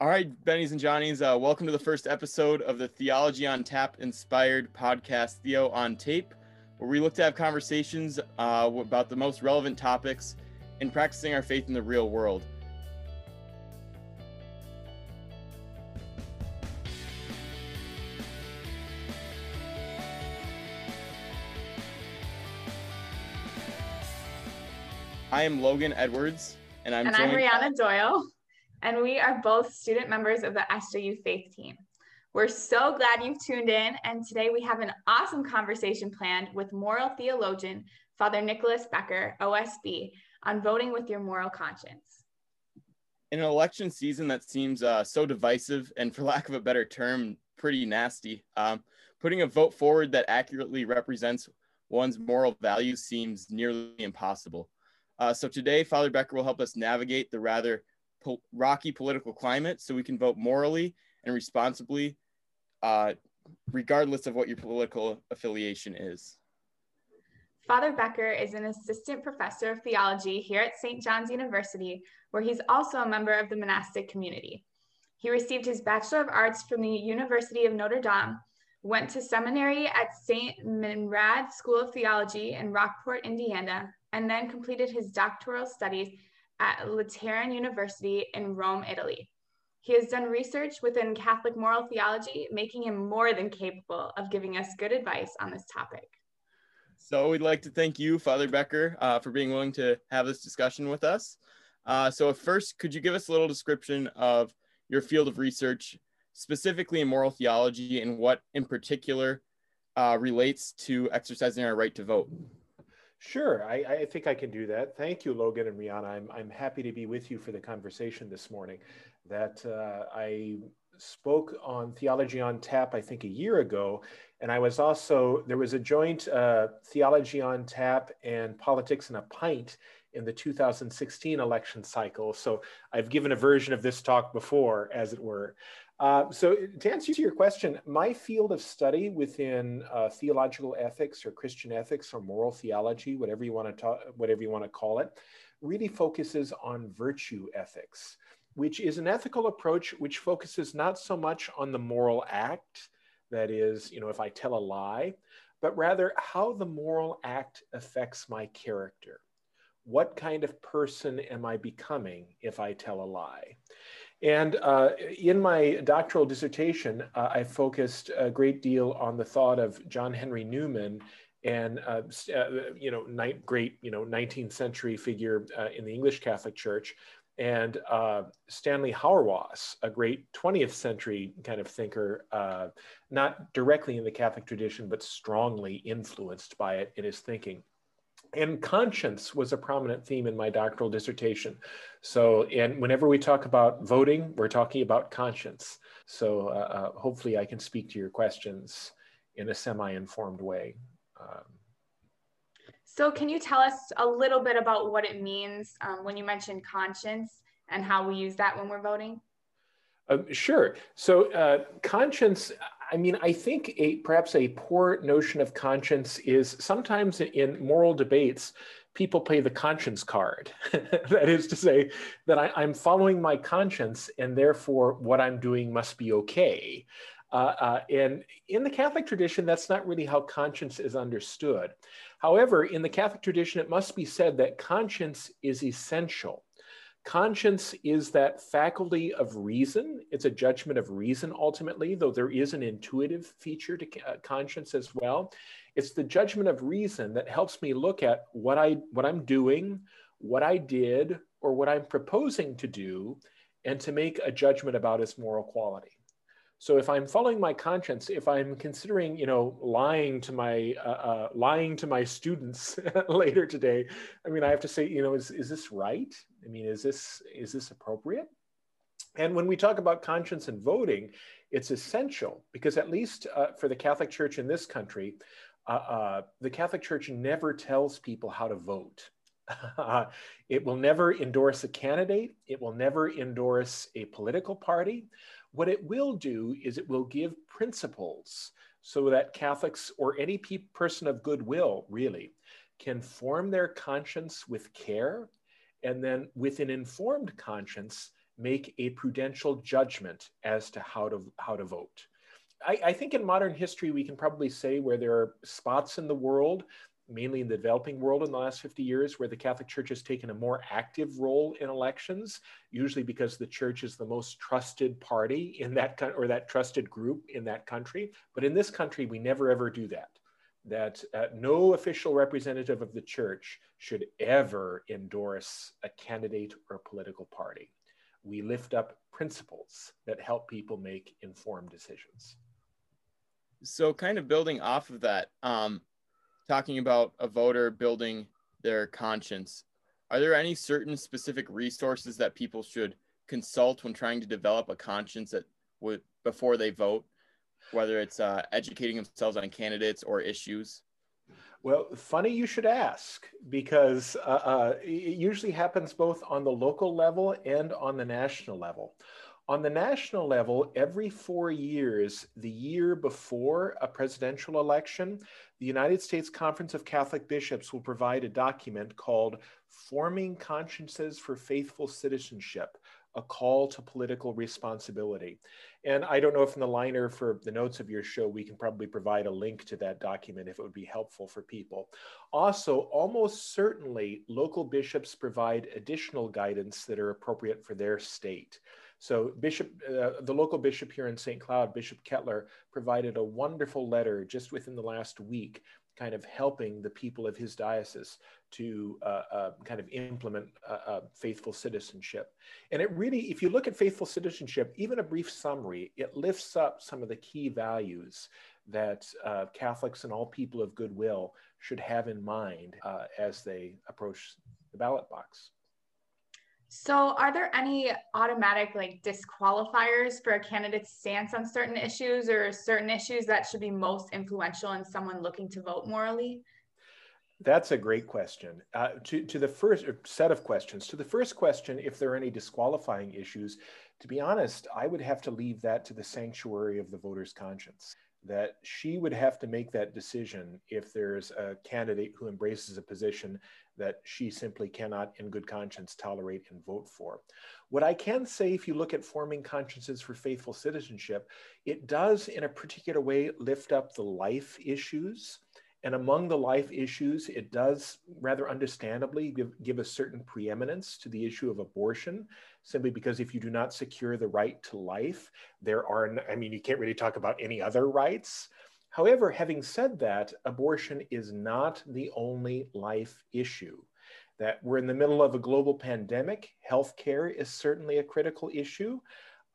All right, Bennies and Johnnies, uh, welcome to the first episode of the Theology on Tap inspired podcast, Theo on Tape, where we look to have conversations uh, about the most relevant topics in practicing our faith in the real world. I am Logan Edwards, and I'm and I'm Rihanna Doyle and we are both student members of the SJU Faith Team. We're so glad you've tuned in, and today we have an awesome conversation planned with moral theologian Father Nicholas Becker, OSB, on voting with your moral conscience. In an election season that seems uh, so divisive and, for lack of a better term, pretty nasty, um, putting a vote forward that accurately represents one's moral values seems nearly impossible. Uh, so today, Father Becker will help us navigate the rather po- rocky political climate so we can vote morally and responsibly, uh, regardless of what your political affiliation is. Father Becker is an assistant professor of theology here at St. John's University, where he's also a member of the monastic community. He received his Bachelor of Arts from the University of Notre Dame, went to seminary at St. Meinrad School of Theology in Rockport, Indiana, and then completed his doctoral studies at Lateran University in Rome, Italy. He has done research within Catholic moral theology, making him more than capable of giving us good advice on this topic. So we'd like to thank you, Father Becker, uh, for being willing to have this discussion with us. Uh, so first, could you give us a little description of your field of research, specifically in moral theology, and what in particular uh, relates to exercising our right to vote? Sure, I, I, think I can do that. Thank you, Logan and Rihanna. I'm, I'm happy to be with you for the conversation this morning. That uh, I spoke on Theology on Tap, I think, a year ago. And I was also, there was a joint uh, Theology on Tap and Politics in a Pint in the 2016 election cycle. So I've given a version of this talk before, as it were. Uh, so to answer to your question, my field of study within uh, theological ethics or Christian ethics or moral theology, whatever you want to whatever you want to call it, really focuses on virtue ethics, which is an ethical approach which focuses not so much on the moral act, that is, you know, if I tell a lie, but rather how the moral act affects my character. What kind of person am I becoming if I tell a lie? And uh, in my doctoral dissertation, uh, I focused a great deal on the thought of John Henry Newman and uh, uh you know great you know 19th century figure uh, in the English Catholic Church, and uh, Stanley Hauerwas, a great 20th century kind of thinker, not directly in the Catholic tradition but strongly influenced by it in his thinking and conscience was a prominent theme in my doctoral dissertation. So, and whenever we talk about voting, we're talking about conscience. So, uh, uh, hopefully, I can speak to your questions in a semi informed way. Um, so, can you tell us a little bit about what it means um, when you mentioned conscience and how we use that when we're voting? Uh, sure. So, uh, conscience, I mean, I think a perhaps a poor notion of conscience is sometimes in moral debates, people play the conscience card. that is to say, that I, am following my conscience, and therefore what I'm doing must be okay. Uh, uh, and in the Catholic tradition, that's not really how conscience is understood. However, in the Catholic tradition, it must be said that conscience is essential. Conscience is that faculty of reason. It's a judgment of reason ultimately, though there is an intuitive feature to uh, conscience as well. It's the judgment of reason that helps me look at what I what I'm doing, what I did, or what I'm proposing to do, and to make a judgment about its moral quality. So if I'm following my conscience, if I'm considering, you know, lying to my uh, uh, lying to my students later today, I mean, I have to say, you know, is is this right? I mean, is this is this appropriate? And when we talk about conscience and voting, it's essential because at least uh, for the Catholic Church in this country, uh, uh, the Catholic Church never tells people how to vote. it will never endorse a candidate. It will never endorse a political party. What it will do is it will give principles so that Catholics or any pe- person of goodwill really can form their conscience with care and then with an informed conscience make a prudential judgment as to how to how to vote. I, I, think in modern history we can probably say where there are spots in the world, mainly in the developing world in the last 50 years, where the Catholic Church has taken a more active role in elections, usually because the church is the most trusted party in that or that trusted group in that country. But in this country, we never ever do that that uh, no official representative of the church should ever endorse a candidate or a political party. We lift up principles that help people make informed decisions. So, kind of building off of that, um, talking about a voter building their conscience, are there any certain specific resources that people should consult when trying to develop a conscience that would before they vote? whether it's uh, educating themselves on candidates or issues? Well, funny you should ask because uh, uh, it usually happens both on the local level and on the national level. On the national level, every four years, the year before a presidential election, the United States Conference of Catholic Bishops will provide a document called Forming Consciences for Faithful Citizenship, a call to political responsibility. And I don't know if in the liner for the notes of your show, we can probably provide a link to that document if it would be helpful for people. Also, almost certainly, local bishops provide additional guidance that are appropriate for their state. So, Bishop, uh, the local bishop here in St. Cloud, Bishop Kettler, provided a wonderful letter just within the last week kind of helping the people of his diocese to uh, uh, kind of implement uh, uh, faithful citizenship. And it really, if you look at faithful citizenship, even a brief summary, it lifts up some of the key values that uh, Catholics and all people of goodwill should have in mind as they approach the ballot box. So, are there any automatic like disqualifiers for a candidate's stance on certain issues or certain issues that should be most influential in someone looking to vote morally? That's a great question. Uh, to, to the first set of questions, to the first question, if there are any disqualifying issues, to be honest, I would have to leave that to the sanctuary of the voter's conscience that she would have to make that decision if there's a candidate who embraces a position that she simply cannot, in good conscience, tolerate and vote for. What I can say, if you look at forming consciences for faithful citizenship, it does, in a particular way, lift up the life issues. And among the life issues, it does rather understandably give, give a certain preeminence to the issue of abortion simply because if you do not secure the right to life, there are, I mean, you can't really talk about any other rights. However, having said that, abortion is not the only life issue. That we're in the middle of a global pandemic, healthcare is certainly a critical issue.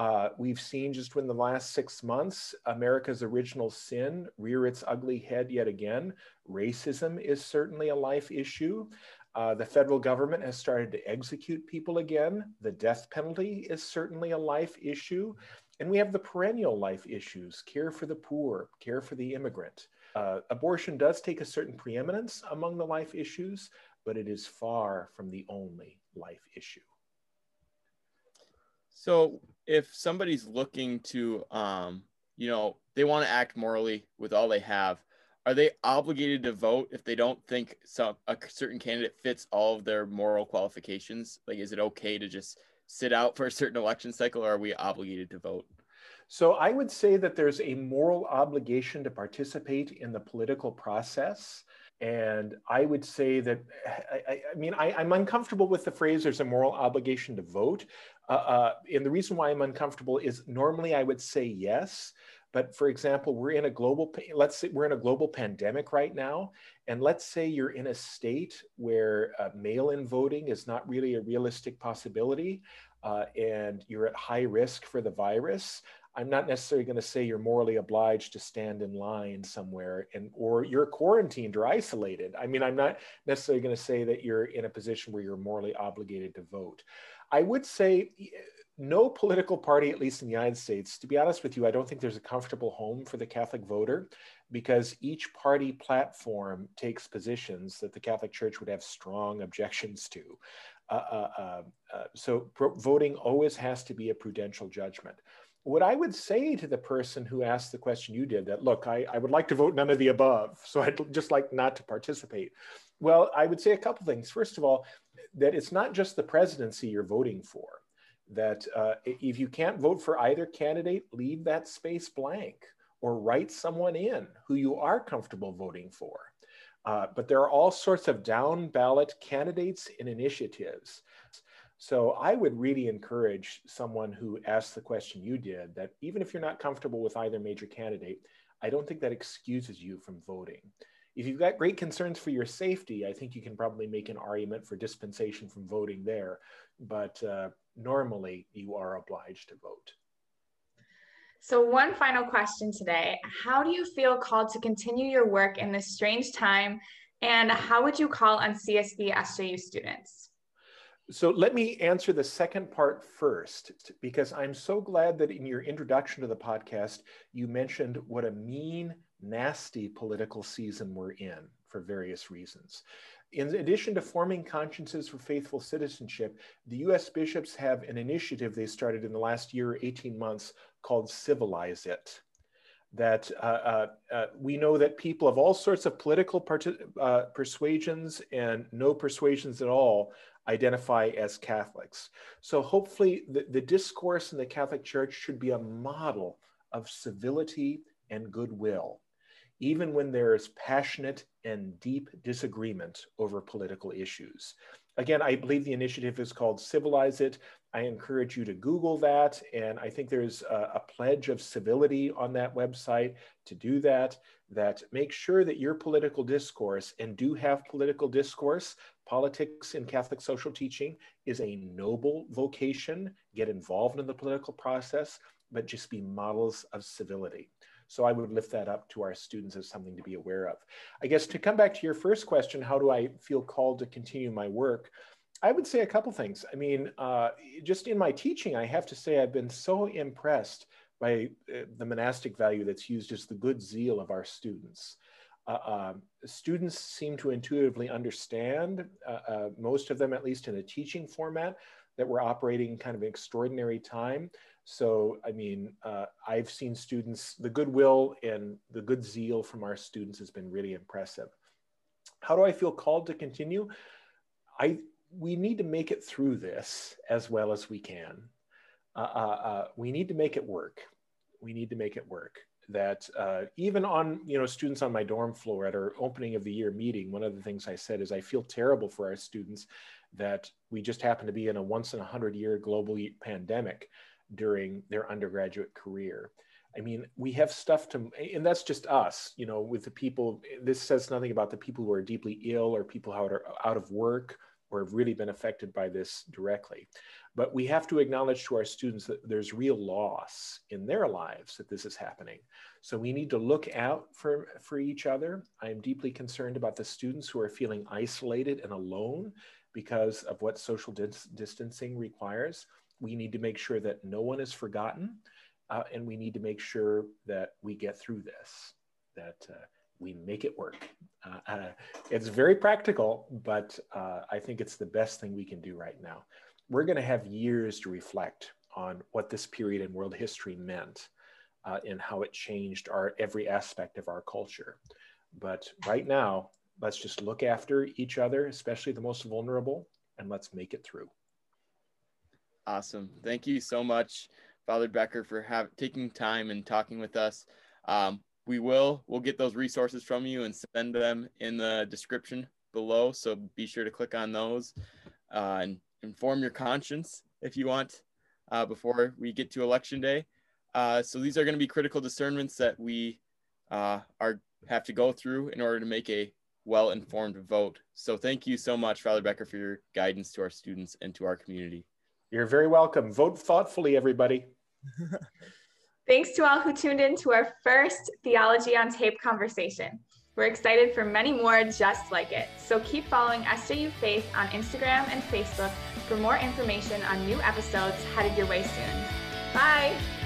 Uh, we've seen just in the last six months, America's original sin rear its ugly head yet again. Racism is certainly a life issue. Uh, the federal government has started to execute people again. The death penalty is certainly a life issue. And we have the perennial life issues care for the poor, care for the immigrant. Uh, abortion does take a certain preeminence among the life issues, but it is far from the only life issue. So, if somebody's looking to, um, you know, they want to act morally with all they have, are they obligated to vote if they don't think some a certain candidate fits all of their moral qualifications? Like, is it okay to just sit out for a certain election cycle, or are we obligated to vote? So I would say that there's a moral obligation to participate in the political process. And I would say that, I, I mean, I, am uncomfortable with the phrase there's a moral obligation to vote. Uh, uh, and the reason why I'm uncomfortable is normally I would say yes, but for example, we're in a global, let's say we're in a global pandemic right now. And let's say you're in a state where uh, mail in voting is not really a realistic possibility uh, and you're at high risk for the virus. I'm not necessarily going to say you're morally obliged to stand in line somewhere and or you're quarantined or isolated. I mean, I'm not necessarily going to say that you're in a position where you're morally obligated to vote. I would say no political party, at least in the United States, to be honest with you, I don't think there's a comfortable home for the Catholic voter because each party platform takes positions that the Catholic Church would have strong objections to. Uh, uh, uh, uh so voting always has to be a prudential judgment. What I would say to the person who asked the question you did that, look, I, I would like to vote none of the above, so I'd just like not to participate. Well, I would say a couple things. First of all, that it's not just the presidency you're voting for that uh, if you can't vote for either candidate, leave that space blank or write someone in who you are comfortable voting for. Uh, but there are all sorts of down ballot candidates and initiatives. So I would really encourage someone who asked the question you did that even if you're not comfortable with either major candidate, I don't think that excuses you from voting. If you've got great concerns for your safety, I think you can probably make an argument for dispensation from voting there. But uh, normally, you are obliged to vote. So, one final question today How do you feel called to continue your work in this strange time? And how would you call on CSB SJU students? So let me answer the second part first, because I'm so glad that in your introduction to the podcast, you mentioned what a mean, nasty political season we're in for various reasons. In addition to forming consciences for faithful citizenship, the US bishops have an initiative they started in the last year, 18 months, called Civilize It that uh, uh, uh, we know that people of all sorts of political uh, persuasions and no persuasions at all identify as Catholics. So hopefully the, the discourse in the Catholic Church should be a model of civility and goodwill, even when there is passionate and deep disagreement over political issues. Again, I believe the initiative is called Civilize It. I encourage you to Google that. And I think there's a, a, pledge of civility on that website to do that, that make sure that your political discourse, and do have political discourse, politics in Catholic social teaching is a noble vocation. Get involved in the political process, but just be models of civility. So I would lift that up to our students as something to be aware of. I guess to come back to your first question, how do I feel called to continue my work? I would say a couple things. I mean, uh, just in my teaching, I have to say I've been so impressed by uh, the monastic value that's used as the good zeal of our students. Uh, uh, students seem to intuitively understand, uh, uh, most of them at least in a teaching format, that we're operating kind of an extraordinary time. So, I mean, I've seen students, the goodwill and the good zeal from our students has been really impressive. How do I feel called to continue? I, we need to make it through this as well as we can. Uh, uh, uh, we need to make it work. We need to make it work. That uh, even on you know students on my dorm floor at our opening of the year meeting, one of the things I said is I feel terrible for our students that we just happen to be in a once in a hundred year global pandemic during their undergraduate career. I mean, we have stuff to, and that's just us, you know, with the people. This says nothing about the people who are deeply ill or people who are out of work or have really been affected by this directly. But we have to acknowledge to our students that there's real loss in their lives that this is happening. So we need to look out for, for each other. I am deeply concerned about the students who are feeling isolated and alone because of what social dis distancing requires. We need to make sure that no one is forgotten, uh, and we need to make sure that we get through this, that uh, we make it work. Uh, uh, it's very practical, but uh, I think it's the best thing we can do right now. We're going to have years to reflect on what this period in world history meant and how it changed our every aspect of our culture. But right now, let's just look after each other, especially the most vulnerable, and let's make it through. Awesome. Thank you so much, Father Becker, for have, taking time and talking with us. Um, we will we'll get those resources from you and send them in the description below so be sure to click on those uh, and inform your conscience if you want uh, before we get to election day uh, so these are going to be critical discernments that we uh, are have to go through in order to make a well-informed vote so thank you so much father becker for your guidance to our students and to our community you're very welcome vote thoughtfully everybody Thanks to all who tuned in to our first Theology on Tape conversation. We're excited for many more just like it. So keep following SJU Faith on Instagram and Facebook for more information on new episodes headed your way soon. Bye!